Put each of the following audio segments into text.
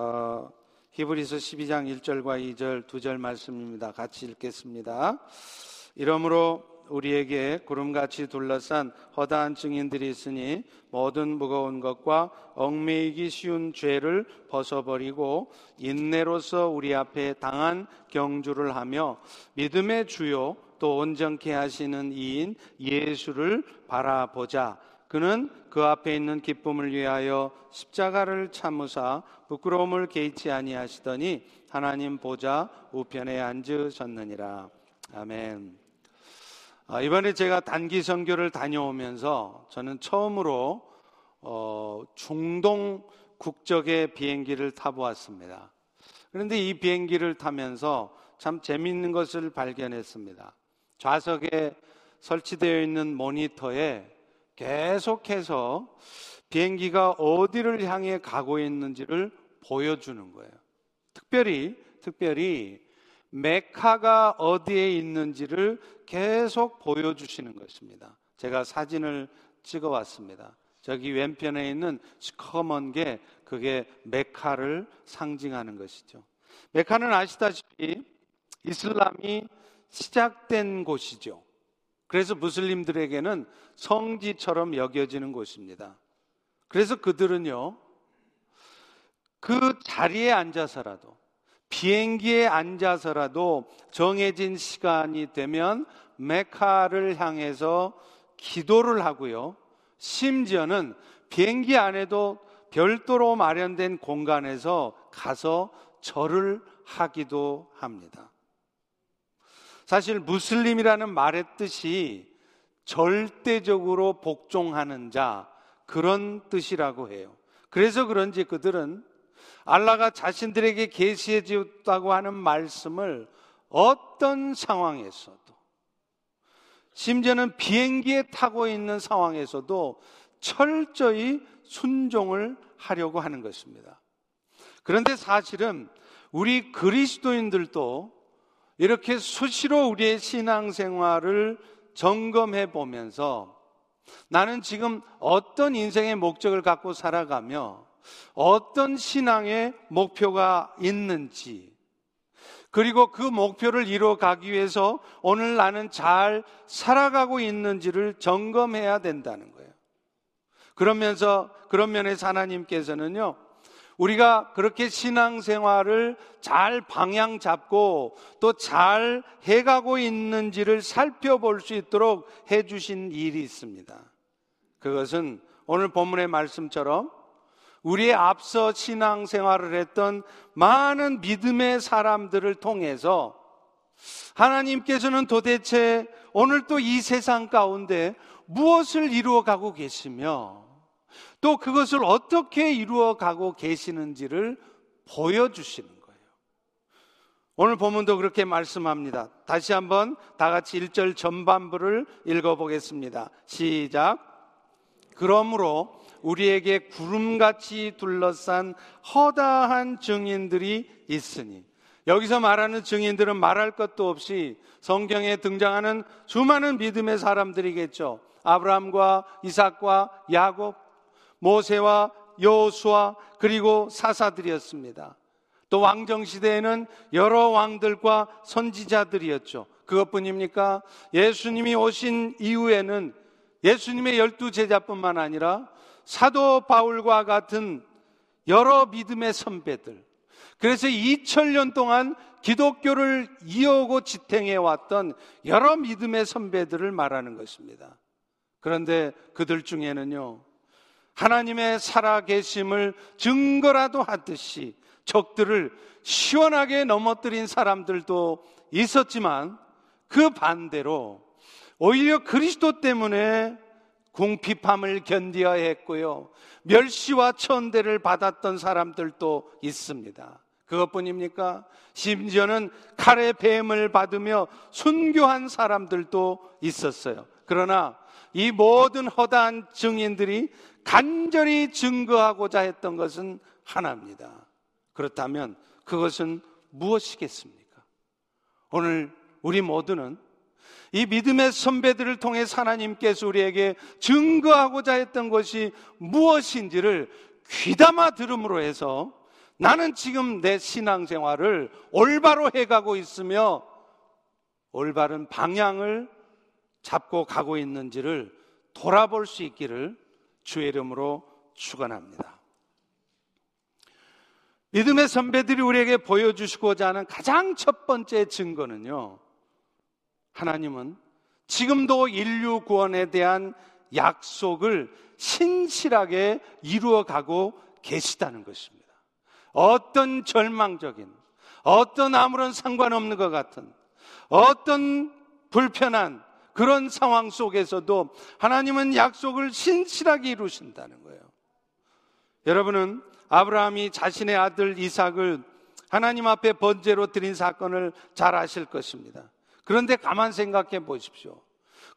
어, 히브리서 12장 1절과 2절 두 절 말씀입니다. 같이 읽겠습니다. 이러므로 우리에게 구름같이 둘러싼 허다한 증인들이 있으니 모든 무거운 것과 얽매이기 쉬운 죄를 벗어버리고 인내로서 우리 앞에 당한 경주를 하며 믿음의 주요 또 온전케 하시는 이인 예수를 바라보자. 그는 그 앞에 있는 기쁨을 위하여 십자가를 참으사 부끄러움을 개의치 아니하시더니 하나님 보좌 우편에 앉으셨느니라. 아멘. 아, 이번에 제가 단기 선교를 다녀오면서 저는 처음으로 어, 중동 국적의 비행기를 타보았습니다. 그런데 이 비행기를 타면서 참 재미있는 것을 발견했습니다. 좌석에 설치되어 있는 모니터에 계속해서 비행기가 어디를 향해 가고 있는지를 보여주는 거예요. 특별히, 특별히 메카가 어디에 있는지를 계속 보여주시는 것입니다. 제가 사진을 찍어 왔습니다. 저기 왼편에 있는 시커먼 게 그게 메카를 상징하는 것이죠. 메카는 아시다시피 이슬람이 시작된 곳이죠. 그래서 무슬림들에게는 성지처럼 여겨지는 곳입니다. 그래서 그들은요, 그 자리에 앉아서라도 비행기에 앉아서라도 정해진 시간이 되면 메카를 향해서 기도를 하고요. 심지어는 비행기 안에도 별도로 마련된 공간에서 가서 절을 하기도 합니다. 사실 무슬림이라는 말의 뜻이 절대적으로 복종하는 자 그런 뜻이라고 해요. 그래서 그런지 그들은 알라가 자신들에게 계시해 주었다고 하는 말씀을 어떤 상황에서도 심지어는 비행기에 타고 있는 상황에서도 철저히 순종을 하려고 하는 것입니다. 그런데 사실은 우리 그리스도인들도 이렇게 수시로 우리의 신앙생활을 점검해 보면서 나는 지금 어떤 인생의 목적을 갖고 살아가며 어떤 신앙의 목표가 있는지, 그리고 그 목표를 이루어 가기 위해서 오늘 나는 잘 살아가고 있는지를 점검해야 된다는 거예요. 그러면서, 그런 면에서 하나님께서는요, 우리가 그렇게 신앙생활을 잘 방향 잡고 또 잘 해가고 있는지를 살펴볼 수 있도록 해주신 일이 있습니다. 그것은 오늘 본문의 말씀처럼 우리의 앞서 신앙생활을 했던 많은 믿음의 사람들을 통해서 하나님께서는 도대체 오늘 또 이 세상 가운데 무엇을 이루어 가고 계시며 또 그것을 어떻게 이루어 가고 계시는지를 보여주시는 거예요. 오늘 본문도 그렇게 말씀합니다. 다시 한번 다 같이 1절 전반부를 읽어보겠습니다. 시작. 그러므로 우리에게 구름같이 둘러싼 허다한 증인들이 있으니 여기서 말하는 증인들은 말할 것도 없이 성경에 등장하는 수많은 믿음의 사람들이겠죠. 아브라함과 이삭과 야곱, 모세와 여호수아 그리고 사사들이었습니다. 또 왕정 시대에는 여러 왕들과 선지자들이었죠. 그것뿐입니까? 예수님이 오신 이후에는 예수님의 열두 제자뿐만 아니라 사도 바울과 같은 여러 믿음의 선배들. 그래서 2000년 동안 기독교를 이어오고 지탱해 왔던 여러 믿음의 선배들을 말하는 것입니다. 그런데 그들 중에는요, 하나님의 살아계심을 증거라도 하듯이 적들을 시원하게 넘어뜨린 사람들도 있었지만 그 반대로 오히려 그리스도 때문에 궁핍함을 견디어야 했고요. 멸시와 천대를 받았던 사람들도 있습니다. 그것뿐입니까? 심지어는 칼의 뱀을 받으며 순교한 사람들도 있었어요. 그러나 이 모든 허다한 증인들이 간절히 증거하고자 했던 것은 하나입니다. 그렇다면 그것은 무엇이겠습니까? 오늘 우리 모두는 이 믿음의 선배들을 통해 하나님께서 우리에게 증거하고자 했던 것이 무엇인지를 귀담아 들음으로 해서 나는 지금 내 신앙생활을 올바로 해가고 있으며 올바른 방향을 잡고 가고 있는지를 돌아볼 수 있기를 주의 이름으로 축원합니다. 믿음의 선배들이 우리에게 보여주시고자 하는 가장 첫 번째 증거는요. 하나님은 지금도 인류 구원에 대한 약속을 신실하게 이루어 가고 계시다는 것입니다. 어떤 절망적인, 어떤 아무런 상관없는 것 같은, 어떤 불편한 그런 상황 속에서도 하나님은 약속을 신실하게 이루신다는 거예요. 여러분은 아브라함이 자신의 아들 이삭을 하나님 앞에 번제로 드린 사건을 잘 아실 것입니다. 그런데 가만 생각해 보십시오.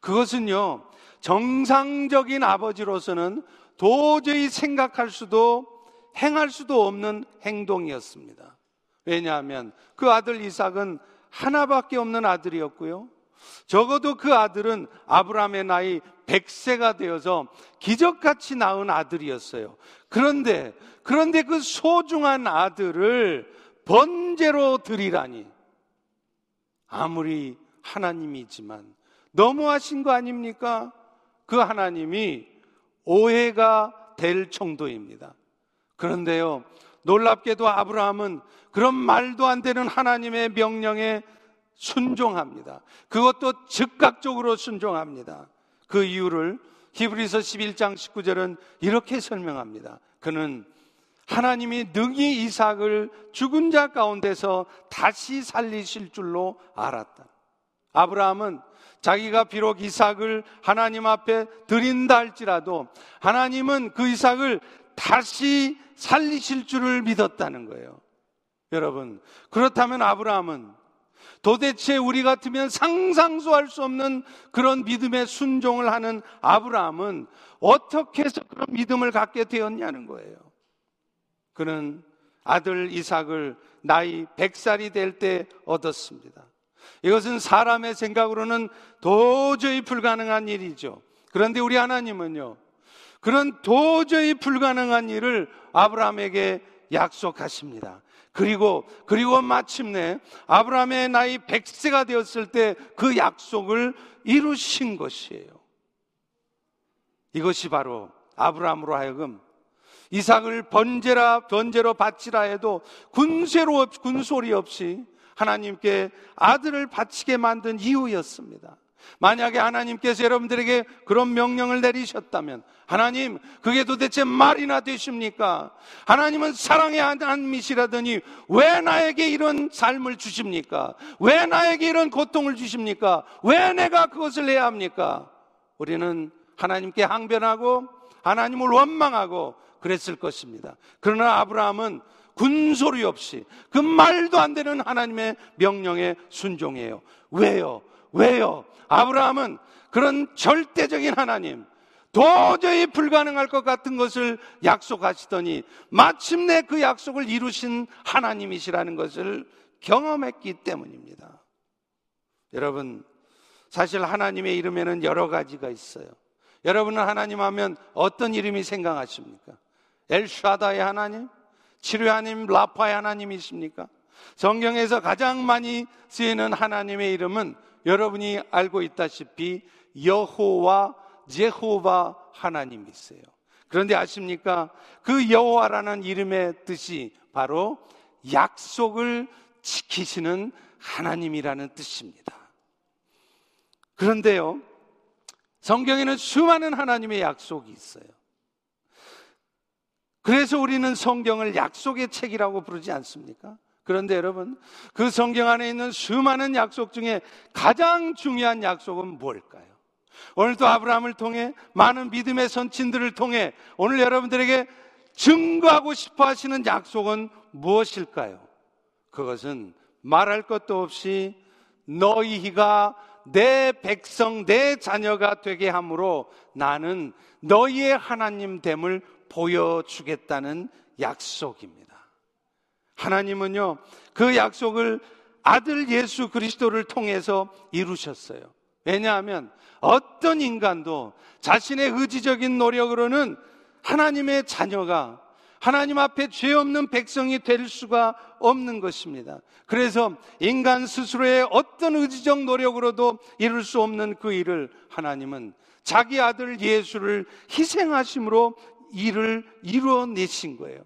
그것은요, 정상적인 아버지로서는 도저히 생각할 수도 행할 수도 없는 행동이었습니다. 왜냐하면 그 아들 이삭은 하나밖에 없는 아들이었고요. 적어도 그 아들은 아브라함의 나이 100세가 되어서 기적같이 낳은 아들이었어요. 그런데, 그런데 그 소중한 아들을 번제로 드리라니. 아무리 하나님이지만 너무하신 거 아닙니까? 그 하나님이 오해가 될 정도입니다. 그런데요, 놀랍게도 아브라함은 그런 말도 안 되는 하나님의 명령에 순종합니다. 그것도 즉각적으로 순종합니다. 그 이유를 히브리서 11장 19절은 이렇게 설명합니다. 그는 하나님이 능히 이삭을 죽은 자 가운데서 다시 살리실 줄로 알았다. 아브라함은 자기가 비록 이삭을 하나님 앞에 드린다 할지라도 하나님은 그 이삭을 다시 살리실 줄을 믿었다는 거예요. 여러분, 그렇다면 아브라함은 도대체 우리 같으면 상상도 할 수 없는 그런 믿음의 순종을 하는 아브라함은 어떻게 해서 그런 믿음을 갖게 되었냐는 거예요. 그는 아들 이삭을 나이 100살이 될 때 얻었습니다. 이것은 사람의 생각으로는 도저히 불가능한 일이죠. 그런데 우리 하나님은요, 그런 도저히 불가능한 일을 아브라함에게 약속하십니다. 그리고, 그리고 마침내 아브라함의 나이 100세가 되었을 때 그 약속을 이루신 것이에요. 이것이 바로 아브라함으로 하여금 이삭을 번제라, 번제로 바치라 해도 군세로, 군소리 없이 하나님께 아들을 바치게 만든 이유였습니다. 만약에 하나님께서 여러분들에게 그런 명령을 내리셨다면 하나님 그게 도대체 말이나 되십니까? 하나님은 사랑의 하나님이시라더니 왜 나에게 이런 삶을 주십니까? 왜 나에게 이런 고통을 주십니까? 왜 내가 그것을 해야 합니까? 우리는 하나님께 항변하고 하나님을 원망하고 그랬을 것입니다. 그러나 아브라함은 군소리 없이 그 말도 안 되는 하나님의 명령에 순종해요. 왜요? 왜요? 아브라함은 그런 절대적인 하나님, 도저히 불가능할 것 같은 것을 약속하시더니 마침내 그 약속을 이루신 하나님이시라는 것을 경험했기 때문입니다. 여러분, 사실 하나님의 이름에는 여러 가지가 있어요. 여러분은 하나님 하면 어떤 이름이 생각하십니까? 엘샤다의 하나님? 치료의 하나님, 라파의 하나님이십니까? 성경에서 가장 많이 쓰이는 하나님의 이름은 여러분이 알고 있다시피 여호와 제호바 하나님이세요. 그런데 아십니까? 그 여호와라는 이름의 뜻이 바로 약속을 지키시는 하나님이라는 뜻입니다. 그런데요, 성경에는 수많은 하나님의 약속이 있어요. 그래서 우리는 성경을 약속의 책이라고 부르지 않습니까? 그런데 여러분, 그 성경 안에 있는 수많은 약속 중에 가장 중요한 약속은 뭘까요? 오늘도 아브라함을 통해 많은 믿음의 선친들을 통해 오늘 여러분들에게 증거하고 싶어 하시는 약속은 무엇일까요? 그것은 말할 것도 없이 너희가 내 백성, 내 자녀가 되게 함으로 나는 너희의 하나님 됨을 보여주겠다는 약속입니다. 하나님은요, 그 약속을 아들 예수 그리스도를 통해서 이루셨어요. 왜냐하면 어떤 인간도 자신의 의지적인 노력으로는 하나님의 자녀가 하나님 앞에 죄 없는 백성이 될 수가 없는 것입니다. 그래서 인간 스스로의 어떤 의지적 노력으로도 이룰 수 없는 그 일을 하나님은 자기 아들 예수를 희생하심으로 일을 이루어내신 거예요.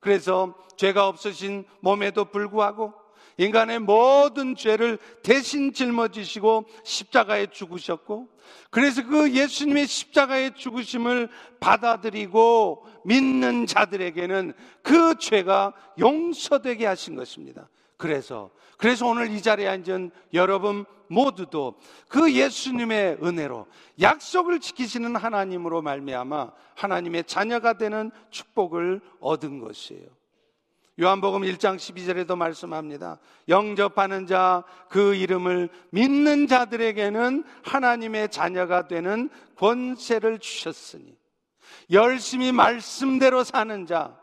그래서 죄가 없으신 몸에도 불구하고 인간의 모든 죄를 대신 짊어지시고 십자가에 죽으셨고 그래서 그 예수님의 십자가의 죽으심을 받아들이고 믿는 자들에게는 그 죄가 용서되게 하신 것입니다. 그래서 그래서 오늘 이 자리에 앉은 여러분 모두도 그 예수님의 은혜로 약속을 지키시는 하나님으로 말미암아 하나님의 자녀가 되는 축복을 얻은 것이에요. 요한복음 1장 12절에도 말씀합니다. 영접하는 자, 그 이름을 믿는 자들에게는 하나님의 자녀가 되는 권세를 주셨으니, 열심히 말씀대로 사는 자,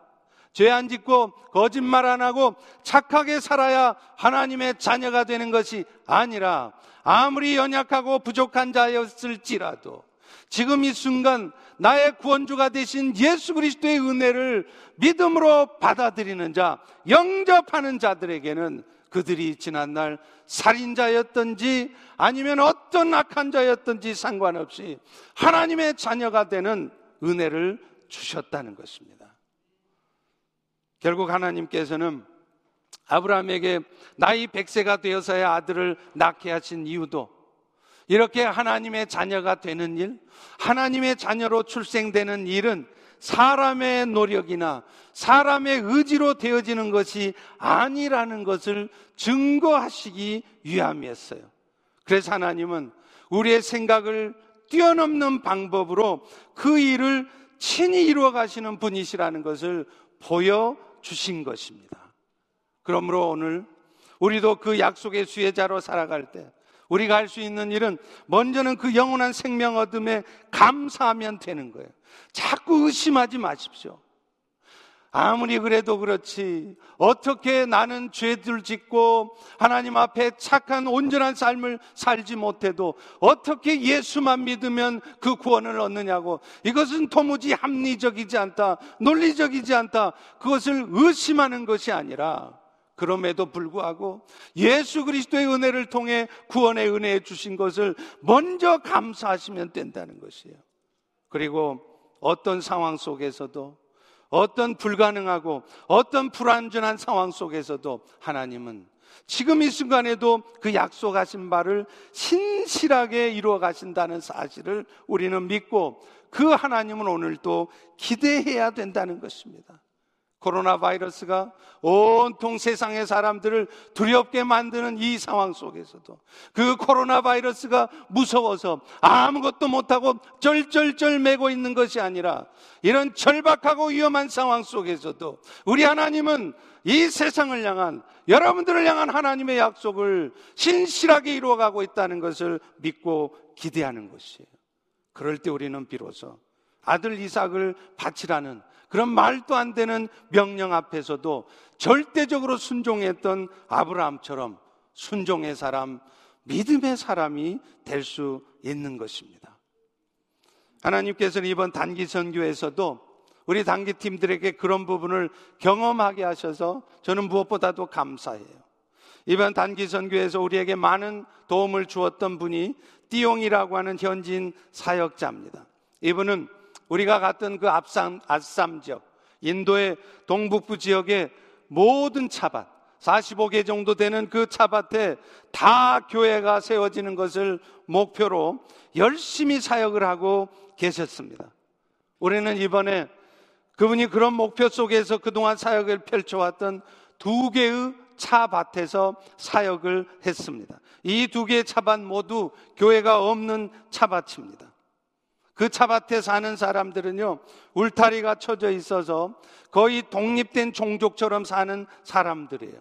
죄 안 짓고 거짓말 안 하고 착하게 살아야 하나님의 자녀가 되는 것이 아니라 아무리 연약하고 부족한 자였을지라도 지금 이 순간 나의 구원주가 되신 예수 그리스도의 은혜를 믿음으로 받아들이는 자, 영접하는 자들에게는 그들이 지난날 살인자였든지 아니면 어떤 악한 자였든지 상관없이 하나님의 자녀가 되는 은혜를 주셨다는 것입니다. 결국 하나님께서는 아브라함에게 나이 100세가 되어서야 아들을 낳게 하신 이유도 이렇게 하나님의 자녀가 되는 일, 하나님의 자녀로 출생되는 일은 사람의 노력이나 사람의 의지로 되어지는 것이 아니라는 것을 증거하시기 위함이었어요. 그래서 하나님은 우리의 생각을 뛰어넘는 방법으로 그 일을 친히 이루어 가시는 분이시라는 것을 보여 주신 것입니다. 그러므로 오늘 우리도 그 약속의 수혜자로 살아갈 때 우리가 할 수 있는 일은 먼저는 그 영원한 생명 얻음에 감사하면 되는 거예요. 자꾸 의심하지 마십시오. 아무리 그래도 그렇지. 어떻게 나는 죄들 짓고 하나님 앞에 착한 온전한 삶을 살지 못해도 어떻게 예수만 믿으면 그 구원을 얻느냐고. 이것은 도무지 합리적이지 않다. 논리적이지 않다. 그것을 의심하는 것이 아니라 그럼에도 불구하고 예수 그리스도의 은혜를 통해 구원의 은혜에 주신 것을 먼저 감사하시면 된다는 것이에요. 그리고 어떤 상황 속에서도 어떤 불가능하고 어떤 불완전한 상황 속에서도 하나님은 지금 이 순간에도 그 약속하신 바를 신실하게 이루어 가신다는 사실을 우리는 믿고 그 하나님은 오늘도 기대해야 된다는 것입니다. 코로나 바이러스가 온통 세상의 사람들을 두렵게 만드는 이 상황 속에서도 그 코로나 바이러스가 무서워서 아무것도 못하고 쩔쩔쩔 매고 있는 것이 아니라 이런 절박하고 위험한 상황 속에서도 우리 하나님은 이 세상을 향한 여러분들을 향한 하나님의 약속을 신실하게 이루어가고 있다는 것을 믿고 기대하는 것이에요. 그럴 때 우리는 비로소 아들 이삭을 바치라는 그런 말도 안 되는 명령 앞에서도 절대적으로 순종했던 아브라함처럼 순종의 사람, 믿음의 사람이 될 수 있는 것입니다. 하나님께서는 이번 단기 선교에서도 우리 단기 팀들에게 그런 부분을 경험하게 하셔서 저는 무엇보다도 감사해요. 이번 단기 선교에서 우리에게 많은 도움을 주었던 분이 띠용이라고 하는 현지인 사역자입니다. 이분은 우리가 갔던 그 앞산, 아쌈 지역, 인도의 동북부 지역의 모든 차밭, 45개 정도 되는 그 차밭에 다 교회가 세워지는 것을 목표로 열심히 사역을 하고 계셨습니다. 우리는 이번에 그분이 그런 목표 속에서 그동안 사역을 펼쳐왔던 두 개의 차밭에서 사역을 했습니다. 이 두 개의 차밭 모두 교회가 없는 차밭입니다. 그 차밭에 사는 사람들은요, 울타리가 쳐져 있어서 거의 독립된 종족처럼 사는 사람들이에요.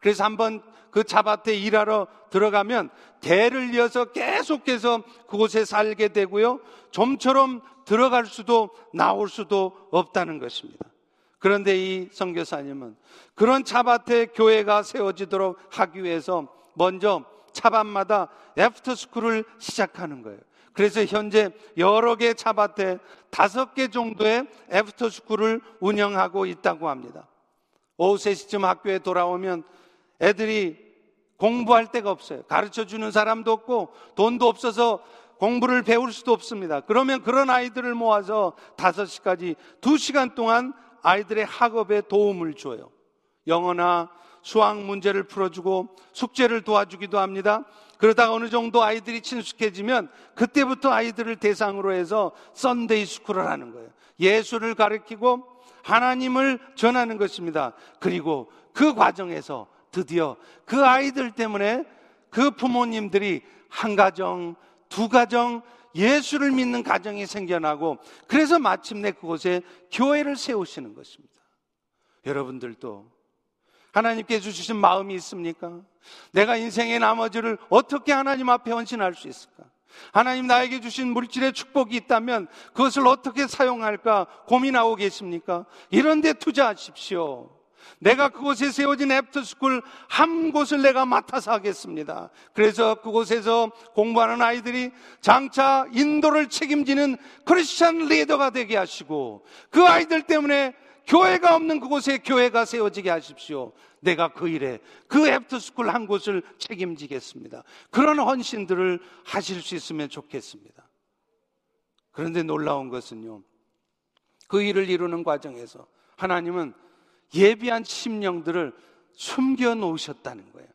그래서 한번 그 차밭에 일하러 들어가면 대를 이어서 계속해서 그곳에 살게 되고요. 좀처럼 들어갈 수도 나올 수도 없다는 것입니다. 그런데 이 선교사님은 그런 차밭에 교회가 세워지도록 하기 위해서 먼저 차밭마다 after school을 시작하는 거예요. 그래서 현재 여러 개 차밭에 다섯 개 정도의 after school을 운영하고 있다고 합니다. 오후 3시쯤 학교에 돌아오면 애들이 공부할 데가 없어요. 가르쳐 주는 사람도 없고 돈도 없어서 공부를 배울 수도 없습니다. 그러면 그런 아이들을 모아서 5시까지 2시간 동안 아이들의 학업에 도움을 줘요. 영어나 수학 문제를 풀어주고 숙제를 도와주기도 합니다. 그러다가 어느 정도 아이들이 친숙해지면 그때부터 아이들을 대상으로 해서 Sunday school을 하는 거예요. 예수를 가르치고 하나님을 전하는 것입니다. 그리고 그 과정에서 드디어 그 아이들 때문에 그 부모님들이 한 가정, 두 가정, 예수를 믿는 가정이 생겨나고 그래서 마침내 그곳에 교회를 세우시는 것입니다. 여러분들도 하나님께 주신 마음이 있습니까? 내가 인생의 나머지를 어떻게 하나님 앞에 헌신할 수 있을까? 하나님 나에게 주신 물질의 축복이 있다면 그것을 어떻게 사용할까 고민하고 계십니까? 이런 데 투자하십시오. 내가 그곳에 세워진 after school 한 곳을 내가 맡아서 하겠습니다. 그래서 그곳에서 공부하는 아이들이 장차 인도를 책임지는 크리스천 리더가 되게 하시고 그 아이들 때문에 교회가 없는 그곳에 교회가 세워지게 하십시오. 내가 그 일에 그 after school 한 곳을 책임지겠습니다. 그런 헌신들을 하실 수 있으면 좋겠습니다. 그런데 놀라운 것은요. 그 일을 이루는 과정에서 하나님은 예비한 심령들을 숨겨 놓으셨다는 거예요.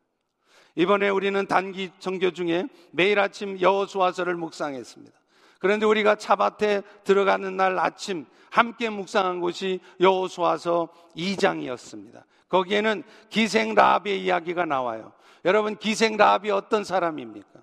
이번에 우리는 단기 정교 중에 매일 아침 여호수아서를 묵상했습니다. 그런데 우리가 차밭에 들어가는 날 아침 함께 묵상한 곳이 여호수아서 2장이었습니다. 거기에는 기생 라합의 이야기가 나와요. 여러분 기생 라합이 어떤 사람입니까?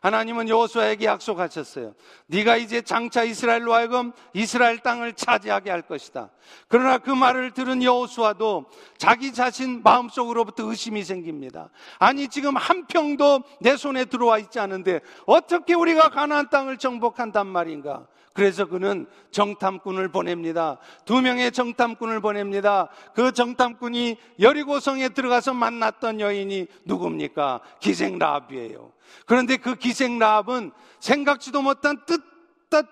하나님은 여호수아에게 약속하셨어요. 네가 이제 장차 이스라엘로 하여금 이스라엘 땅을 차지하게 할 것이다. 그러나 그 말을 들은 여호수아도 자기 자신 마음속으로부터 의심이 생깁니다. 아니 지금 한 평도 내 손에 들어와 있지 않은데 어떻게 우리가 가나안 땅을 정복한단 말인가? 그래서 그는 정탐꾼을 보냅니다. 두 명의 정탐꾼을 보냅니다. 그 정탐꾼이 여리고성에 들어가서 만났던 여인이 누굽니까? 기생 라합이에요. 그런데 그 기생 라합은 생각지도 못한 뜻,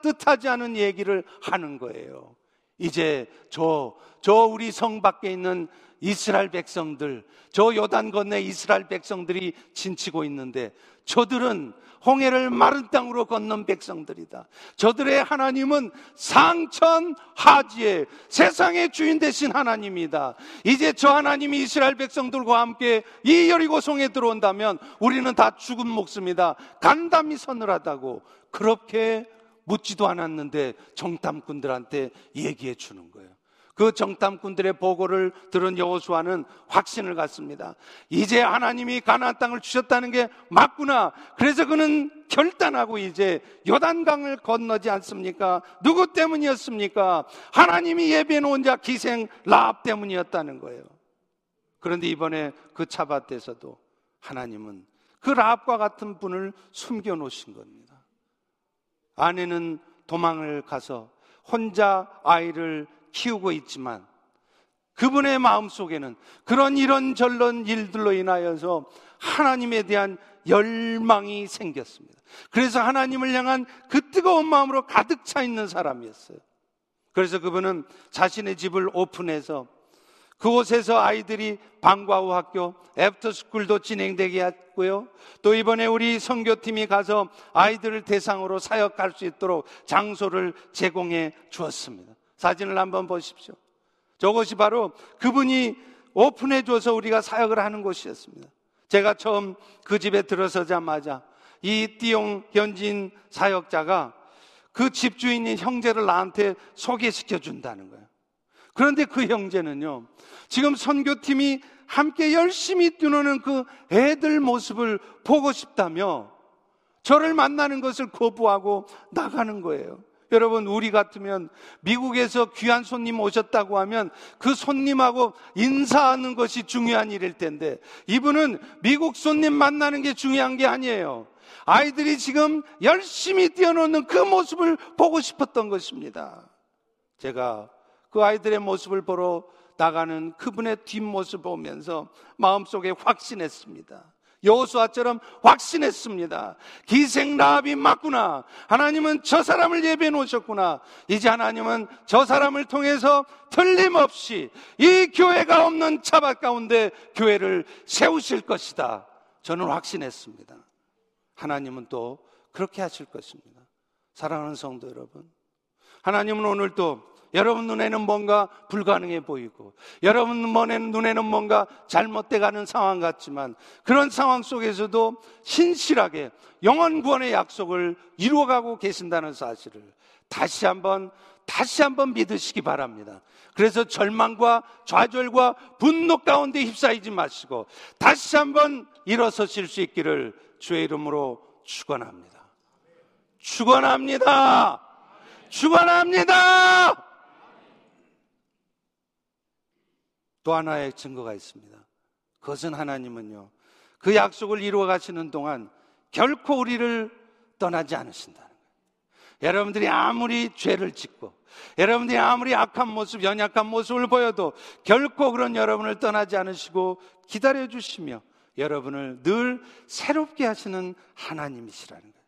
뜻하지 않은 얘기를 하는 거예요. 이제 저, 저 우리 성 밖에 있는 이스라엘 백성들, 저 요단 건너 이스라엘 백성들이 진치고 있는데 저들은 홍해를 마른 땅으로 건넌 백성들이다. 저들의 하나님은 상천 하지에 세상의 주인 되신 하나님이다. 이제 저 하나님이 이스라엘 백성들과 함께 이 여리고 성에 들어온다면 우리는 다 죽은 목숨이다. 간담이 서늘하다고 그렇게 묻지도 않았는데 정탐꾼들한테 얘기해 주는 거예요. 그 정탐꾼들의 보고를 들은 여호수아는 확신을 갖습니다. 이제 하나님이 가나안 땅을 주셨다는 게 맞구나. 그래서 그는 결단하고 이제 요단강을 건너지 않습니까? 누구 때문이었습니까? 하나님이 예비해 놓은 자 기생 라합 때문이었다는 거예요. 그런데 이번에 그 차밭에서도 하나님은 그 라합과 같은 분을 숨겨 놓으신 겁니다. 아내는 도망을 가서 혼자 아이를 키우고 있지만 그분의 마음 속에는 그런 이런저런 일들로 인하여서 하나님에 대한 열망이 생겼습니다. 그래서 하나님을 향한 그 뜨거운 마음으로 가득 차 있는 사람이었어요. 그래서 그분은 자신의 집을 오픈해서 그곳에서 아이들이 방과 후 학교, 애프터스쿨도 진행되게 했고요. 또 이번에 우리 선교팀이 가서 아이들을 대상으로 사역할 수 있도록 장소를 제공해 주었습니다. 사진을 한번 보십시오. 저것이 바로 그분이 오픈해 줘서 우리가 사역을 하는 곳이었습니다. 제가 처음 그 집에 들어서자마자 이 띠용 현진 사역자가 그 집주인인 형제를 나한테 소개시켜 준다는 거예요. 그런데 그 형제는요, 지금 선교팀이 함께 열심히 뛰노는 그 애들 모습을 보고 싶다며 저를 만나는 것을 거부하고 나가는 거예요. 여러분, 우리 같으면 미국에서 귀한 손님 오셨다고 하면 그 손님하고 인사하는 것이 중요한 일일 텐데 이분은 미국 손님 만나는 게 중요한 게 아니에요. 아이들이 지금 열심히 뛰어노는 그 모습을 보고 싶었던 것입니다. 제가 그 아이들의 모습을 보러 나가는 그분의 뒷모습 보면서 마음속에 확신했습니다. 여호수아처럼 확신했습니다. 기생 라합이 맞구나. 하나님은 저 사람을 예배해 놓으셨구나. 이제 하나님은 저 사람을 통해서 틀림없이 이 교회가 없는 차밭 가운데 교회를 세우실 것이다. 저는 확신했습니다. 하나님은 또 그렇게 하실 것입니다. 사랑하는 성도 여러분. 하나님은 오늘도 여러분 눈에는 뭔가 불가능해 보이고, 여러분 눈에는 뭔가 잘못돼 가는 상황 같지만, 그런 상황 속에서도 신실하게 영원 구원의 약속을 이루어 가고 계신다는 사실을 다시 한번, 다시 한번 믿으시기 바랍니다. 그래서 절망과 좌절과 분노 가운데 휩싸이지 마시고, 다시 한번 일어서실 수 있기를 주의 이름으로 축원합니다. 축원합니다. 축원합니다. 또 하나의 증거가 있습니다. 그것은 하나님은요, 그 약속을 이루어 가시는 동안 결코 우리를 떠나지 않으신다는 거예요. 여러분들이 아무리 죄를 짓고, 여러분들이 아무리 악한 모습, 연약한 모습을 보여도 결코 그런 여러분을 떠나지 않으시고 기다려 주시며 여러분을 늘 새롭게 하시는 하나님이시라는 거예요.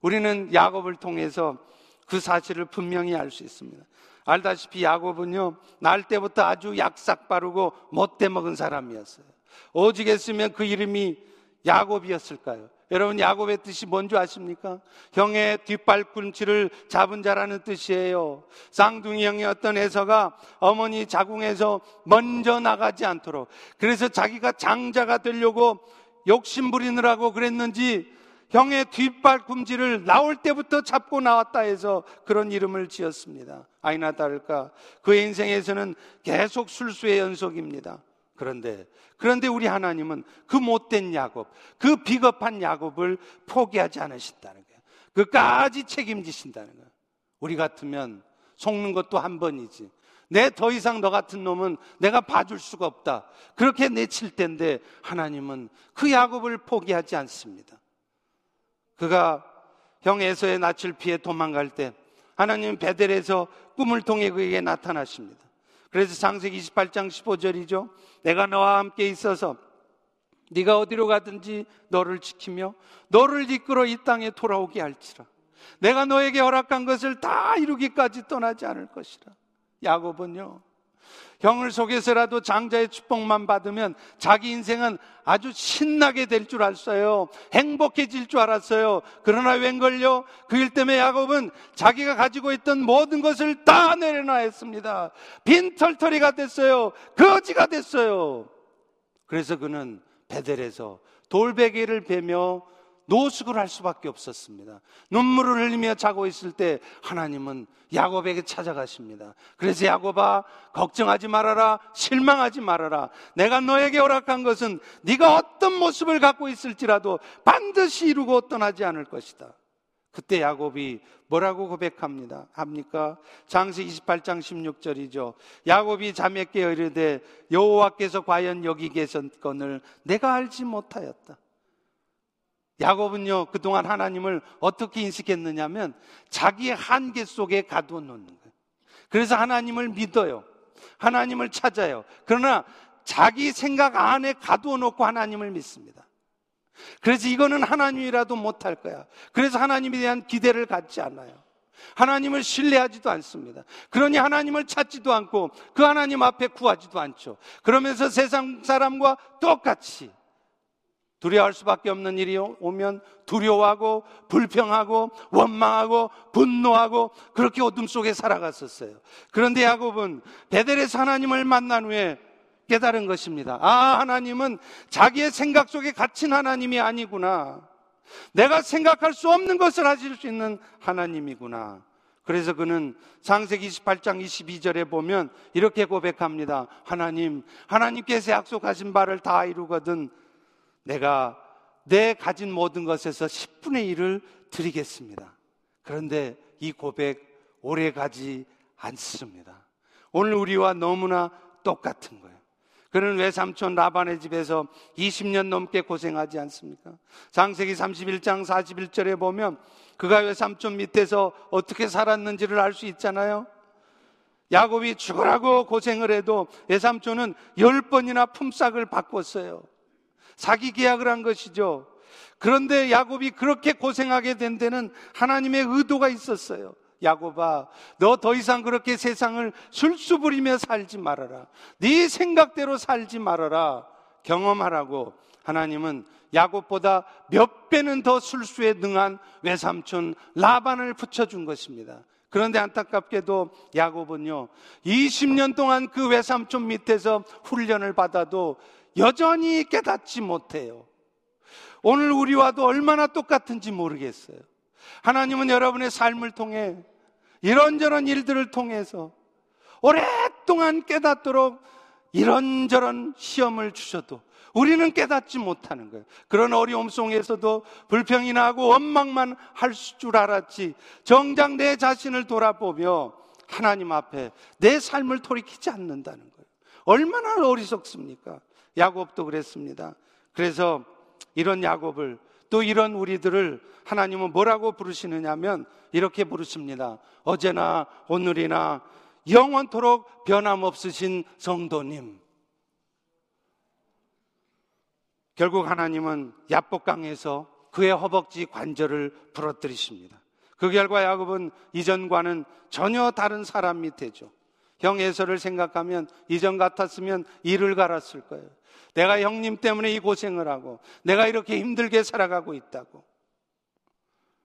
우리는 야곱을 통해서 그 사실을 분명히 알 수 있습니다. 알다시피 야곱은요, 날 때부터 아주 약삭 빠르고 못돼 먹은 사람이었어요. 오직 했으면 그 이름이 야곱이었을까요? 여러분, 야곱의 뜻이 뭔지 아십니까? 형의 뒷발꿈치를 잡은 자라는 뜻이에요. 쌍둥이 형이었던 에서가 어머니 자궁에서 먼저 나가지 않도록. 그래서 자기가 장자가 되려고 욕심 부리느라고 그랬는지 형의 뒷발꿈치를 나올 때부터 잡고 나왔다 해서 그런 이름을 지었습니다. 아이나 다를까 그의 인생에서는 계속 술수의 연속입니다. 그런데 그런데 우리 하나님은 그 못된 야곱, 그 비겁한 야곱을 포기하지 않으신다는 거예요. 그까지 책임지신다는 거예요. 우리 같으면 속는 것도 한 번이지. 내 더 이상 너 같은 놈은 내가 봐줄 수가 없다. 그렇게 내칠 텐데 하나님은 그 야곱을 포기하지 않습니다. 그가 형 에서의 낯을 피해 도망갈 때 하나님 베델에서 꿈을 통해 그에게 나타나십니다. 그래서 장세기 28장 15절이죠. 내가 너와 함께 있어서 네가 어디로 가든지 너를 지키며 너를 이끌어 이 땅에 돌아오게 할지라. 내가 너에게 허락한 것을 다 이루기까지 떠나지 않을 것이라. 야곱은요. 형을 속에서라도 장자의 축복만 받으면 자기 인생은 아주 신나게 될 줄 알았어요. 행복해질 줄 알았어요. 그러나 웬걸요? 그 일 때문에 야곱은 자기가 가지고 있던 모든 것을 다 내려놔 했습니다. 빈털터리가 됐어요. 거지가 됐어요. 그래서 그는 베델에서 돌베개를 베며 노숙을 할 수밖에 없었습니다. 눈물을 흘리며 자고 있을 때 하나님은 야곱에게 찾아가십니다. 그래서 야곱아 걱정하지 말아라 실망하지 말아라 내가 너에게 허락한 것은 네가 어떤 모습을 갖고 있을지라도 반드시 이루고 떠나지 않을 것이다. 그때 야곱이 뭐라고 고백합니다. 합니까? 장세 28장 16절이죠. 야곱이 잠에 깨어 이르되 여호와께서 과연 여기 계셨건을 내가 알지 못하였다. 야곱은요, 그동안 하나님을 어떻게 인식했느냐면 자기의 한계 속에 가두어 놓는 거예요. 그래서 하나님을 믿어요. 하나님을 찾아요. 그러나 자기 생각 안에 가두어 놓고 하나님을 믿습니다. 그래서 이거는 하나님이라도 못할 거야. 그래서 하나님에 대한 기대를 갖지 않아요. 하나님을 신뢰하지도 않습니다. 그러니 하나님을 찾지도 않고 그 하나님 앞에 구하지도 않죠. 그러면서 세상 사람과 똑같이 두려워할 수밖에 없는 일이 오면 두려워하고 불평하고 원망하고 분노하고 그렇게 어둠 속에 살아갔었어요. 그런데 야곱은 베델에서 하나님을 만난 후에 깨달은 것입니다. 아, 하나님은 자기의 생각 속에 갇힌 하나님이 아니구나. 내가 생각할 수 없는 것을 하실 수 있는 하나님이구나. 그래서 그는 상세기 28장 22절에 보면 이렇게 고백합니다. 하나님, 하나님께서 약속하신 바를 다 이루거든 내가 내 가진 모든 것에서 10분의 1을 드리겠습니다. 그런데 이 고백 오래 가지 않습니다. 오늘 우리와 너무나 똑같은 거예요. 그는 외삼촌 라반의 집에서 20년 넘게 고생하지 않습니까? 장세기 31장 41절에 보면 그가 외삼촌 밑에서 어떻게 살았는지를 알 수 있잖아요. 야곱이 죽으라고 고생을 해도 외삼촌은 열 번이나 품삯을 바꿨어요. 사기 계약을 한 것이죠. 그런데 야곱이 그렇게 고생하게 된 데는 하나님의 의도가 있었어요. 야곱아, 너 더 이상 그렇게 세상을 술수 부리며 살지 말아라. 네 생각대로 살지 말아라. 경험하라고 하나님은 야곱보다 몇 배는 더 술수에 능한 외삼촌 라반을 붙여준 것입니다. 그런데 안타깝게도 야곱은요, 20년 동안 그 외삼촌 밑에서 훈련을 받아도 여전히 깨닫지 못해요. 오늘 우리와도 얼마나 똑같은지 모르겠어요. 하나님은 여러분의 삶을 통해 이런저런 일들을 통해서 오랫동안 깨닫도록 이런저런 시험을 주셔도 우리는 깨닫지 못하는 거예요. 그런 어려움 속에서도 불평이 나고 원망만 할 줄 알았지. 정작 내 자신을 돌아보며 하나님 앞에 내 삶을 돌이키지 않는다는 거예요. 얼마나 어리석습니까? 야곱도 그랬습니다. 그래서 이런 야곱을 또 이런 우리들을 하나님은 뭐라고 부르시느냐면 이렇게 부르십니다. 어제나 오늘이나 영원토록 변함없으신 성도님. 결국 하나님은 야복강에서 그의 허벅지 관절을 부러뜨리십니다. 그 결과 야곱은 이전과는 전혀 다른 사람이 되죠. 형 에서를 생각하면 이전 같았으면 이를 갈았을 거예요. 내가 형님 때문에 이 고생을 하고 내가 이렇게 힘들게 살아가고 있다고.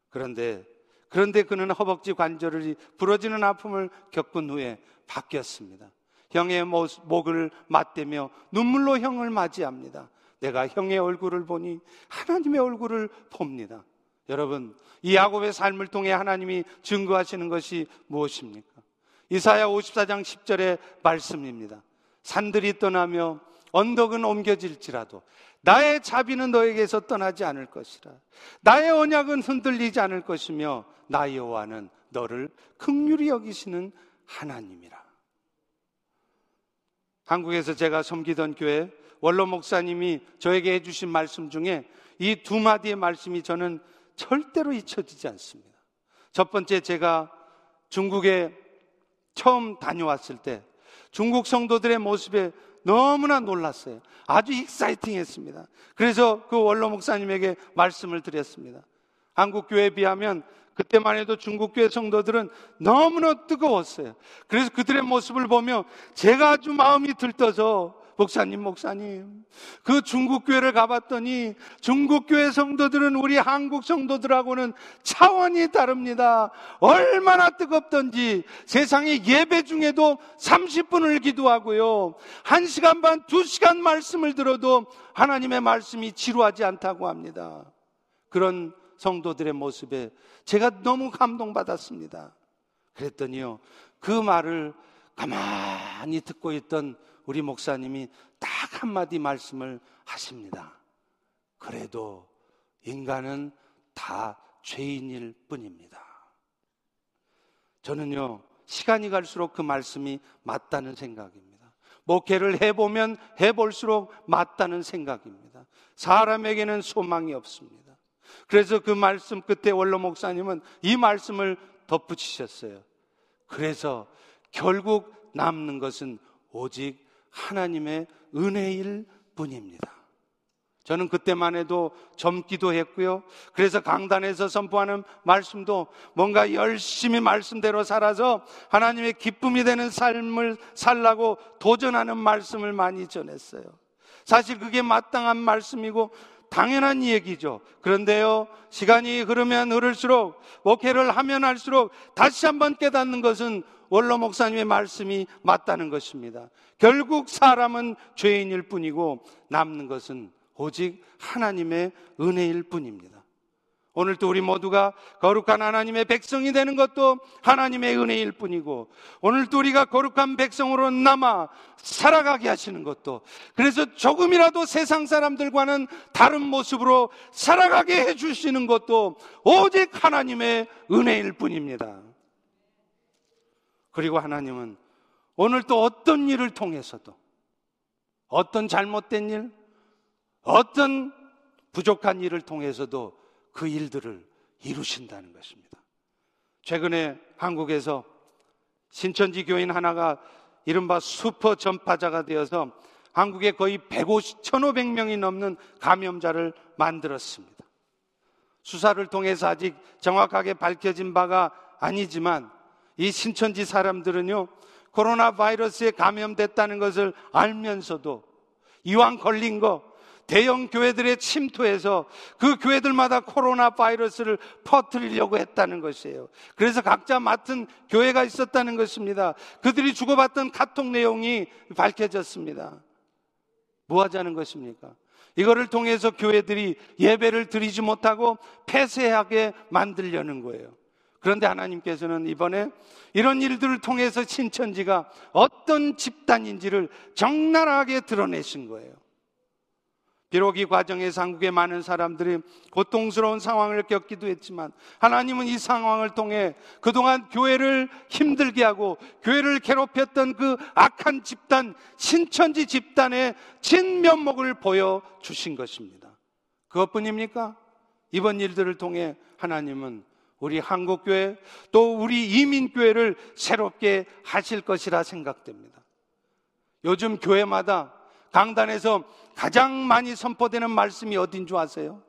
그런데 그런데 그는 허벅지 관절이 부러지는 아픔을 겪은 후에 바뀌었습니다. 형의 목을 맞대며 눈물로 형을 맞이합니다. 내가 형의 얼굴을 보니 하나님의 얼굴을 봅니다. 여러분, 이 야곱의 삶을 통해 하나님이 증거하시는 것이 무엇입니까? 이사야 54장 10절의 말씀입니다. 산들이 떠나며 언덕은 옮겨질지라도 나의 자비는 너에게서 떠나지 않을 것이라. 나의 언약은 흔들리지 않을 것이며 나 여호와는 너를 극률히 여기시는 하나님이라. 한국에서 제가 섬기던 교회 원로 목사님이 저에게 해주신 말씀 중에 이 두 마디의 말씀이 저는 절대로 잊혀지지 않습니다. 첫 번째 제가 중국에 처음 다녀왔을 때 중국 성도들의 모습에 너무나 놀랐어요. 아주 exciting 했습니다. 그래서 그 원로 목사님에게 말씀을 드렸습니다. 한국 교회에 비하면 그때만 해도 중국 교회 성도들은 너무나 뜨거웠어요. 그래서 그들의 모습을 보며 제가 아주 마음이 들떠서 목사님, 목사님. 그 중국 교회를 가봤더니 중국 교회 성도들은 우리 한국 성도들하고는 차원이 다릅니다. 얼마나 뜨겁던지 세상에 예배 중에도 30분을 기도하고요. 1시간 반, 2시간 말씀을 들어도 하나님의 말씀이 지루하지 않다고 합니다. 그런 성도들의 모습에 제가 너무 감동받았습니다. 그랬더니요. 그 말을 가만히 듣고 있던 우리 목사님이 딱 한마디 말씀을 하십니다. 그래도 인간은 다 죄인일 뿐입니다. 저는요, 시간이 갈수록 그 말씀이 맞다는 생각입니다. 목회를 해보면 해볼수록 맞다는 생각입니다. 사람에게는 소망이 없습니다. 그래서 그 말씀 끝에 원로 목사님은 이 말씀을 덧붙이셨어요. 그래서 결국 남는 것은 오직 하나님의 은혜일 뿐입니다. 저는 그때만 해도 젊기도 했고요. 그래서 강단에서 선포하는 말씀도 뭔가 열심히 말씀대로 살아서 하나님의 기쁨이 되는 삶을 살라고 도전하는 말씀을 많이 전했어요. 사실 그게 마땅한 말씀이고 당연한 얘기죠. 그런데요, 시간이 흐르면 흐를수록, 목회를 하면 할수록 다시 한번 깨닫는 것은 원로 목사님의 말씀이 맞다는 것입니다. 결국 사람은 죄인일 뿐이고 남는 것은 오직 하나님의 은혜일 뿐입니다. 오늘도 우리 모두가 거룩한 하나님의 백성이 되는 것도 하나님의 은혜일 뿐이고 오늘도 우리가 거룩한 백성으로 남아 살아가게 하시는 것도 그래서 조금이라도 세상 사람들과는 다른 모습으로 살아가게 해주시는 것도 오직 하나님의 은혜일 뿐입니다. 그리고 하나님은 오늘 또 어떤 일을 통해서도 어떤 잘못된 일, 어떤 부족한 일을 통해서도 그 일들을 이루신다는 것입니다. 최근에 한국에서 신천지 교인 하나가 이른바 슈퍼 전파자가 되어서 한국에 거의 150, 1,500명이 넘는 감염자를 만들었습니다. 수사를 통해서 아직 정확하게 밝혀진 바가 아니지만 이 신천지 사람들은요, 코로나 바이러스에 감염됐다는 것을 알면서도 이왕 걸린 거 대형 교회들의 침투해서 그 교회들마다 코로나 바이러스를 퍼뜨리려고 했다는 것이에요. 그래서 각자 맡은 교회가 있었다는 것입니다. 그들이 주고받던 카톡 내용이 밝혀졌습니다. 뭐 하자는 것입니까? 이거를 통해서 교회들이 예배를 드리지 못하고 폐쇄하게 만들려는 거예요. 그런데 하나님께서는 이번에 이런 일들을 통해서 신천지가 어떤 집단인지를 적나라하게 드러내신 거예요. 비록 이 과정에서 한국의 많은 사람들이 고통스러운 상황을 겪기도 했지만 하나님은 이 상황을 통해 그동안 교회를 힘들게 하고 교회를 괴롭혔던 그 악한 집단, 신천지 집단의 진면목을 보여주신 것입니다. 그것뿐입니까? 이번 일들을 통해 하나님은 우리 한국교회 또 우리 이민교회를 새롭게 하실 것이라 생각됩니다. 요즘 교회마다 강단에서 가장 많이 선포되는 말씀이 어딘 줄 아세요?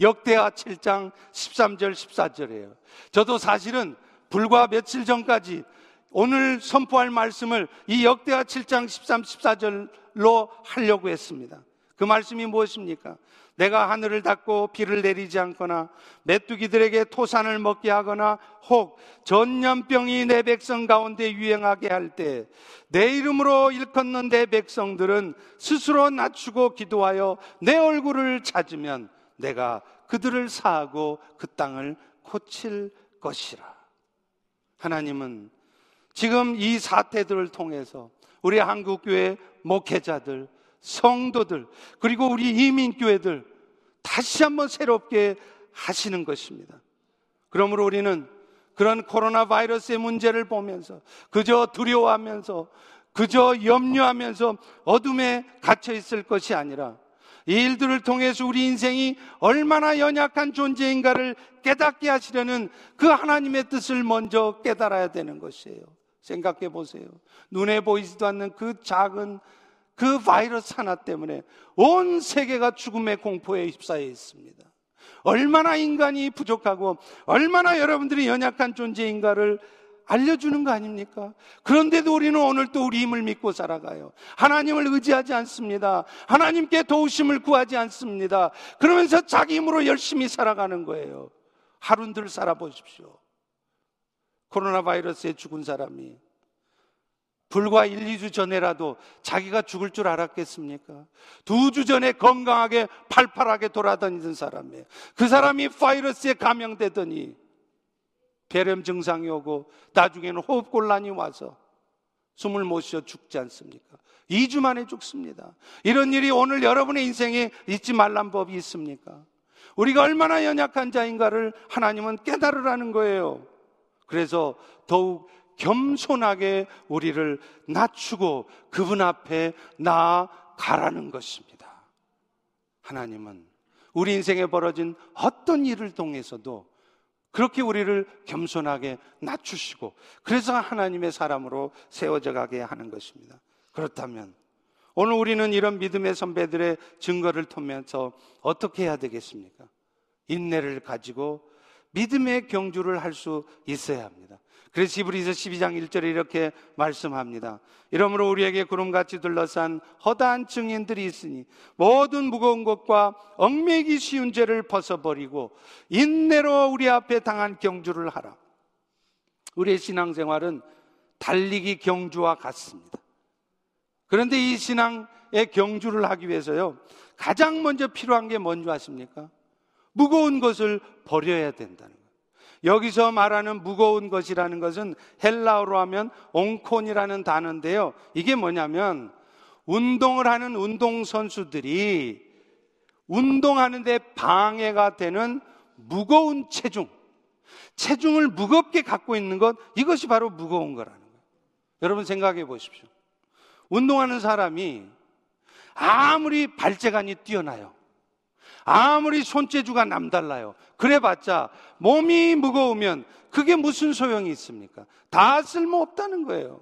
역대하 7장 13절 14절이에요. 저도 사실은 불과 며칠 전까지 오늘 선포할 말씀을 이 역대하 7장 13, 14절로 하려고 했습니다. 그 말씀이 무엇입니까? 내가 하늘을 닫고 비를 내리지 않거나 메뚜기들에게 토산을 먹게 하거나 혹 전염병이 내 백성 가운데 유행하게 할 때 내 이름으로 일컫는 내 백성들은 스스로 낮추고 기도하여 내 얼굴을 찾으면 내가 그들을 사하고 그 땅을 고칠 것이라. 하나님은 지금 이 사태들을 통해서 우리 한국교회 목회자들, 성도들, 그리고 우리 이민교회들 다시 한번 새롭게 하시는 것입니다. 그러므로 우리는 그런 코로나 바이러스의 문제를 보면서 그저 두려워하면서 그저 염려하면서 어둠에 갇혀 있을 것이 아니라 이 일들을 통해서 우리 인생이 얼마나 연약한 존재인가를 깨닫게 하시려는 그 하나님의 뜻을 먼저 깨달아야 되는 것이에요. 생각해 보세요. 눈에 보이지도 않는 그 작은 그 바이러스 하나 때문에 온 세계가 죽음의 공포에 휩싸여 있습니다. 얼마나 인간이 부족하고 얼마나 여러분들이 연약한 존재인가를 알려주는 거 아닙니까? 그런데도 우리는 오늘 또 우리 힘을 믿고 살아가요. 하나님을 의지하지 않습니다. 하나님께 도우심을 구하지 않습니다. 그러면서 자기 힘으로 열심히 살아가는 거예요. 하루들 살아보십시오. 코로나 바이러스에 죽은 사람이 불과 1, 2주 전에라도 자기가 죽을 줄 알았겠습니까? 두 주 전에 건강하게 팔팔하게 돌아다니던 사람이에요. 그 사람이 바이러스에 감염되더니 폐렴 증상이 오고 나중에는 호흡곤란이 와서 숨을 못 쉬어 죽지 않습니까? 2주 만에 죽습니다. 이런 일이 오늘 여러분의 인생에 있지 말란 법이 있습니까? 우리가 얼마나 연약한 자인가를 하나님은 깨달으라는 거예요. 그래서 더욱 겸손하게 우리를 낮추고 그분 앞에 나아가라는 것입니다. 하나님은 우리 인생에 벌어진 어떤 일을 통해서도 그렇게 우리를 겸손하게 낮추시고 그래서 하나님의 사람으로 세워져 가게 하는 것입니다. 그렇다면 오늘 우리는 이런 믿음의 선배들의 증거를 통해서 어떻게 해야 되겠습니까? 인내를 가지고 믿음의 경주를 할 수 있어야 합니다. 그래서 히브리서 12장 1절에 이렇게 말씀합니다. 이러므로 우리에게 구름같이 둘러싼 허다한 증인들이 있으니 모든 무거운 것과 얽매기 쉬운 죄를 벗어버리고 인내로 우리 앞에 당한 경주를 하라. 우리의 신앙생활은 달리기 경주와 같습니다. 그런데 이 신앙의 경주를 하기 위해서요, 가장 먼저 필요한 게 뭔지 아십니까? 무거운 것을 버려야 된다는. 여기서 말하는 무거운 것이라는 것은 헬라어로 하면 옹콘이라는 단어인데요. 이게 뭐냐면 운동을 하는 운동선수들이 운동하는데 방해가 되는 무거운 체중, 체중을 무겁게 갖고 있는 것, 이것이 바로 무거운 거라는 거예요. 여러분 생각해 보십시오. 운동하는 사람이 아무리 발재간이 뛰어나요. 아무리 손재주가 남달라요. 그래봤자 몸이 무거우면 그게 무슨 소용이 있습니까? 다 쓸모없다는 거예요.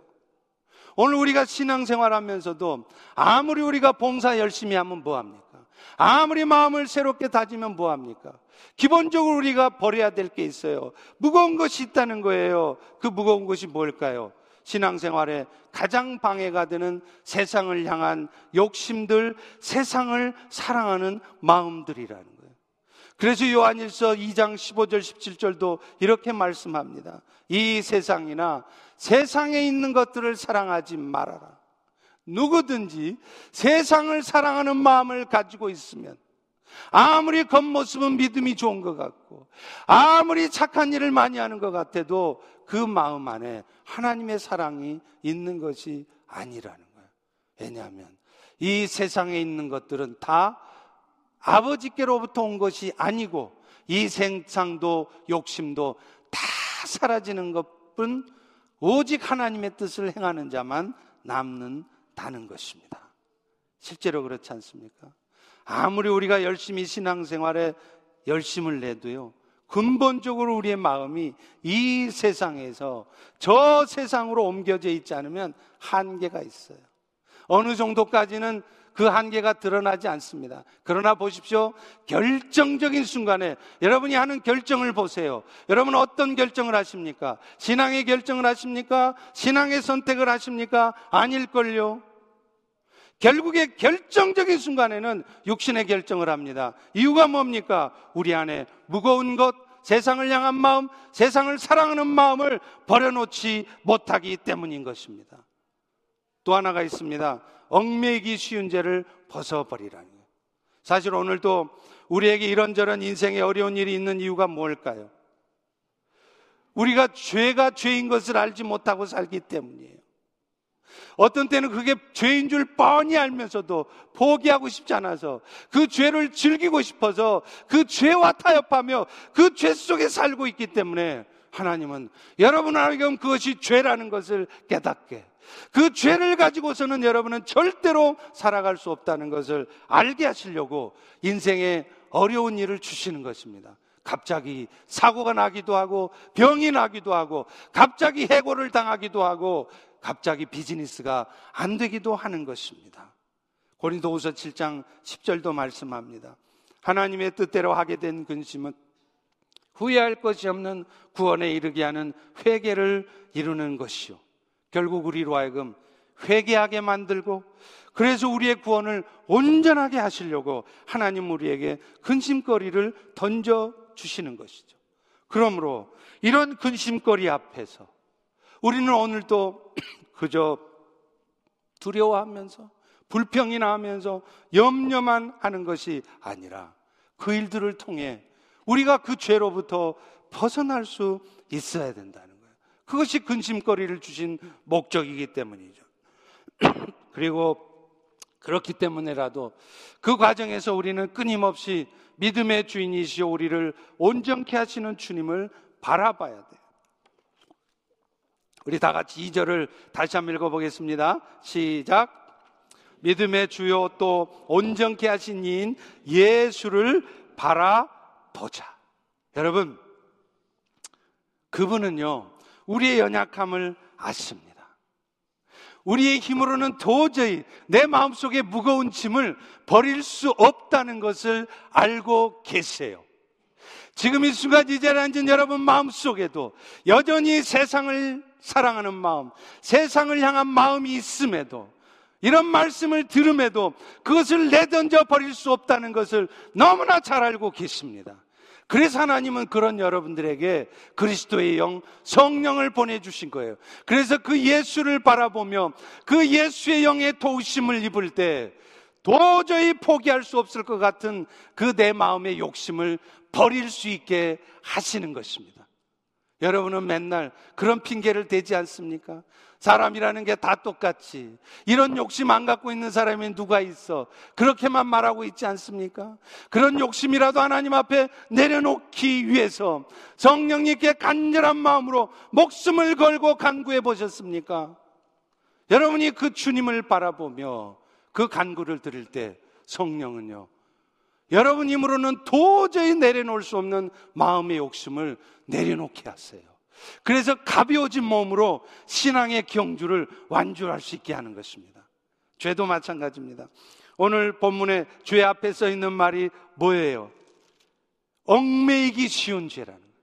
오늘 우리가 신앙생활 하면서도 아무리 우리가 봉사 열심히 하면 뭐합니까? 아무리 마음을 새롭게 다지면 뭐합니까? 기본적으로 우리가 버려야 될 게 있어요. 무거운 것이 있다는 거예요. 그 무거운 것이 뭘까요? 신앙생활에 가장 방해가 되는 세상을 향한 욕심들, 세상을 사랑하는 마음들이라는. 그래서 요한일서 2장 15절 17절도 이렇게 말씀합니다. 이 세상이나 세상에 있는 것들을 사랑하지 말아라. 누구든지 세상을 사랑하는 마음을 가지고 있으면 아무리 겉모습은 믿음이 좋은 것 같고 아무리 착한 일을 많이 하는 것 같아도 그 마음 안에 하나님의 사랑이 있는 것이 아니라는 거예요. 왜냐하면 이 세상에 있는 것들은 다 아버지께로부터 온 것이 아니고 이 생상도 욕심도 다 사라지는 것뿐 오직 하나님의 뜻을 행하는 자만 남는다는 것입니다. 실제로 그렇지 않습니까? 아무리 우리가 열심히 신앙생활에 열심을 내도요. 근본적으로 우리의 마음이 이 세상에서 저 세상으로 옮겨져 있지 않으면 한계가 있어요. 어느 정도까지는 그 한계가 드러나지 않습니다. 그러나 보십시오. 결정적인 순간에 여러분이 하는 결정을 보세요. 여러분 어떤 결정을 하십니까? 신앙의 결정을 하십니까? 신앙의 선택을 하십니까? 아닐걸요. 결국에 결정적인 순간에는 육신의 결정을 합니다. 이유가 뭡니까? 우리 안에 무거운 것, 세상을 향한 마음, 세상을 사랑하는 마음을 버려놓지 못하기 때문인 것입니다. 또 하나가 있습니다. 얽매이기 쉬운 죄를 벗어버리라는 거예요. 사실 오늘도 우리에게 이런저런 인생에 어려운 일이 있는 이유가 뭘까요? 우리가 죄가 죄인 것을 알지 못하고 살기 때문이에요. 어떤 때는 그게 죄인 줄 뻔히 알면서도 포기하고 싶지 않아서 그 죄를 즐기고 싶어서 그 죄와 타협하며 그 죄 속에 살고 있기 때문에 하나님은 여러분 알기금 그것이 죄라는 것을 깨닫게 그 죄를 가지고서는 여러분은 절대로 살아갈 수 없다는 것을 알게 하시려고 인생에 어려운 일을 주시는 것입니다. 갑자기 사고가 나기도 하고 병이 나기도 하고 갑자기 해고를 당하기도 하고 갑자기 비즈니스가 안 되기도 하는 것입니다. 고린도후서 7장 10절도 말씀합니다. 하나님의 뜻대로 하게 된 근심은 후회할 것이 없는 구원에 이르게 하는 회개를 이루는 것이요. 결국 우리로 하여금 회개하게 만들고 그래서 우리의 구원을 온전하게 하시려고 하나님 우리에게 근심거리를 던져 주시는 것이죠. 그러므로 이런 근심거리 앞에서 우리는 오늘도 그저 두려워하면서 불평이나 하면서 염려만 하는 것이 아니라 그 일들을 통해 우리가 그 죄로부터 벗어날 수 있어야 된다는. 그것이 근심거리를 주신 목적이기 때문이죠. 그리고 그렇기 때문에라도 그 과정에서 우리는 끊임없이 믿음의 주인이시오 우리를 온전케 하시는 주님을 바라봐야 돼요. 우리 다 같이 2절을 다시 한번 읽어보겠습니다. 시작. 믿음의 주요 또 온전케 하신 이인 예수를 바라보자. 여러분, 그분은요, 우리의 연약함을 아십니다. 우리의 힘으로는 도저히 내 마음속에 무거운 짐을 버릴 수 없다는 것을 알고 계세요. 지금 이 순간 이 자리에 앉은 여러분 마음속에도 여전히 세상을 사랑하는 마음, 세상을 향한 마음이 있음에도 이런 말씀을 들음에도 그것을 내던져 버릴 수 없다는 것을 너무나 잘 알고 계십니다. 그래서 하나님은 그런 여러분들에게 그리스도의 영, 성령을 보내주신 거예요. 그래서 그 예수를 바라보며 그 예수의 영의 도우심을 입을 때 도저히 포기할 수 없을 것 같은 그 내 마음의 욕심을 버릴 수 있게 하시는 것입니다. 여러분은 맨날 그런 핑계를 대지 않습니까? 사람이라는 게 다 똑같지. 이런 욕심 안 갖고 있는 사람이 누가 있어? 그렇게만 말하고 있지 않습니까? 그런 욕심이라도 하나님 앞에 내려놓기 위해서 성령님께 간절한 마음으로 목숨을 걸고 간구해 보셨습니까? 여러분이 그 주님을 바라보며 그 간구를 들을 때 성령은요, 여러분 힘으로는 도저히 내려놓을 수 없는 마음의 욕심을 내려놓게 하세요. 그래서 가벼워진 몸으로 신앙의 경주를 완주할 수 있게 하는 것입니다. 죄도 마찬가지입니다. 오늘 본문에 죄 앞에 써 있는 말이 뭐예요? 얽매이기 쉬운 죄라는 거예요.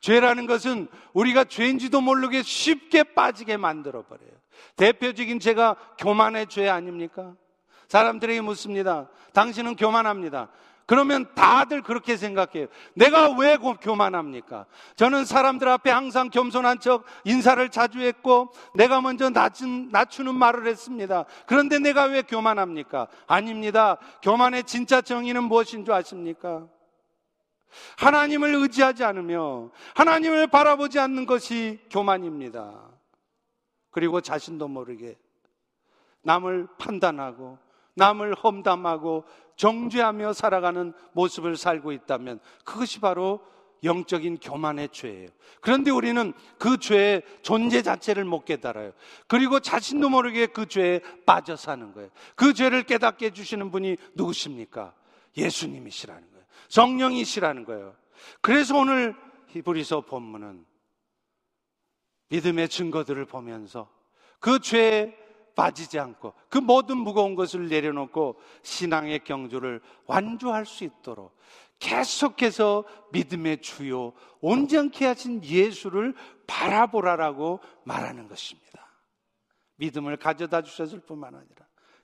죄라는 것은 우리가 죄인지도 모르게 쉽게 빠지게 만들어 버려요. 대표적인 죄가 교만의 죄 아닙니까? 사람들에게 묻습니다. 당신은 교만합니다. 그러면 다들 그렇게 생각해요. 내가 왜 교만합니까? 저는 사람들 앞에 항상 겸손한 척 인사를 자주 했고 내가 먼저 낮춘, 낮추는 말을 했습니다. 그런데 내가 왜 교만합니까? 아닙니다. 교만의 진짜 정의는 무엇인 줄 아십니까? 하나님을 의지하지 않으며 하나님을 바라보지 않는 것이 교만입니다. 그리고 자신도 모르게 남을 판단하고 남을 험담하고 정죄하며 살아가는 모습을 살고 있다면 그것이 바로 영적인 교만의 죄예요. 그런데 우리는 그 죄의 존재 자체를 못 깨달아요. 그리고 자신도 모르게 그 죄에 빠져 사는 거예요. 그 죄를 깨닫게 해주시는 분이 누구십니까? 예수님이시라는 거예요. 성령이시라는 거예요. 그래서 오늘 히브리서 본문은 믿음의 증거들을 보면서 그 죄에 빠지지 않고 그 모든 무거운 것을 내려놓고 신앙의 경주를 완주할 수 있도록 계속해서 믿음의 주요 온전케 하신 예수를 바라보라라고 말하는 것입니다. 믿음을 가져다 주셨을 뿐만 아니라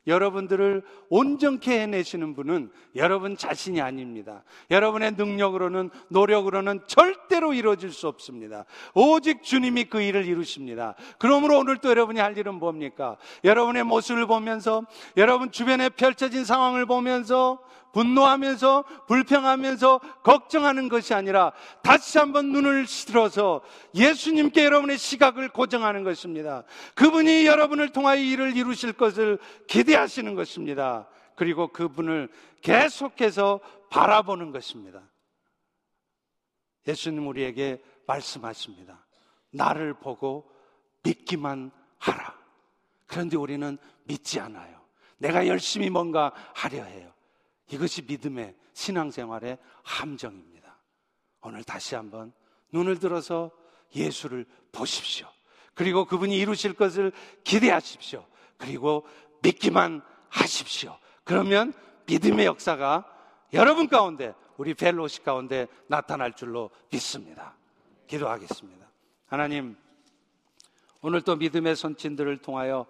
여러분들을 온전케 해내시는 분은 여러분 자신이 아닙니다. 여러분의 능력으로는, 노력으로는 절대로 이루어질 수 없습니다. 오직 주님이 그 일을 이루십니다. 그러므로 오늘 또 여러분이 할 일은 뭡니까? 여러분의 모습을 보면서, 여러분 주변에 펼쳐진 상황을 보면서, 분노하면서 불평하면서 걱정하는 것이 아니라 다시 한번 눈을 실어서 예수님께 여러분의 시각을 고정하는 것입니다. 그분이 여러분을 통하여 일을 이루실 것을 기대하시는 것입니다. 그리고 그분을 계속해서 바라보는 것입니다. 예수님 우리에게 말씀하십니다. 나를 보고 믿기만 하라. 그런데 우리는 믿지 않아요. 내가 열심히 뭔가 하려 해요. 이것이 믿음의 신앙생활의 함정입니다. 오늘 다시 한번 눈을 들어서 예수를 보십시오. 그리고 그분이 이루실 것을 기대하십시오. 그리고 믿기만 하십시오. 그러면 믿음의 역사가 여러분 가운데, 우리 벨로시 가운데 나타날 줄로 믿습니다. 기도하겠습니다. 하나님, 오늘 또 믿음의 선친들을 통하여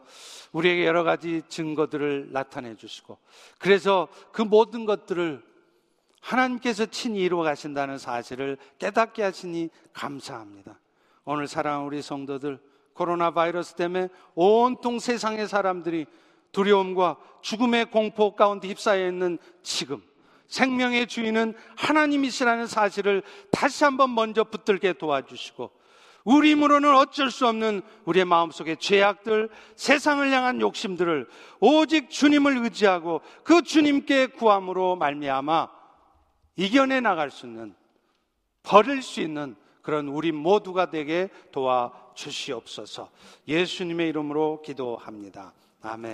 우리에게 여러 가지 증거들을 나타내 주시고 그래서 그 모든 것들을 하나님께서 친히 이루어 가신다는 사실을 깨닫게 하시니 감사합니다. 오늘 사랑하는 우리 성도들 코로나 바이러스 때문에 온통 세상의 사람들이 두려움과 죽음의 공포 가운데 휩싸여 있는 지금 생명의 주인은 하나님이시라는 사실을 다시 한번 먼저 붙들게 도와주시고 우리 힘으로는 어쩔 수 없는 우리의 마음속의 죄악들, 세상을 향한 욕심들을 오직 주님을 의지하고 그 주님께 구함으로 말미암아 이겨내 나갈 수 있는 버릴 수 있는 그런 우리 모두가 되게 도와 주시옵소서. 예수님의 이름으로 기도합니다. 아멘.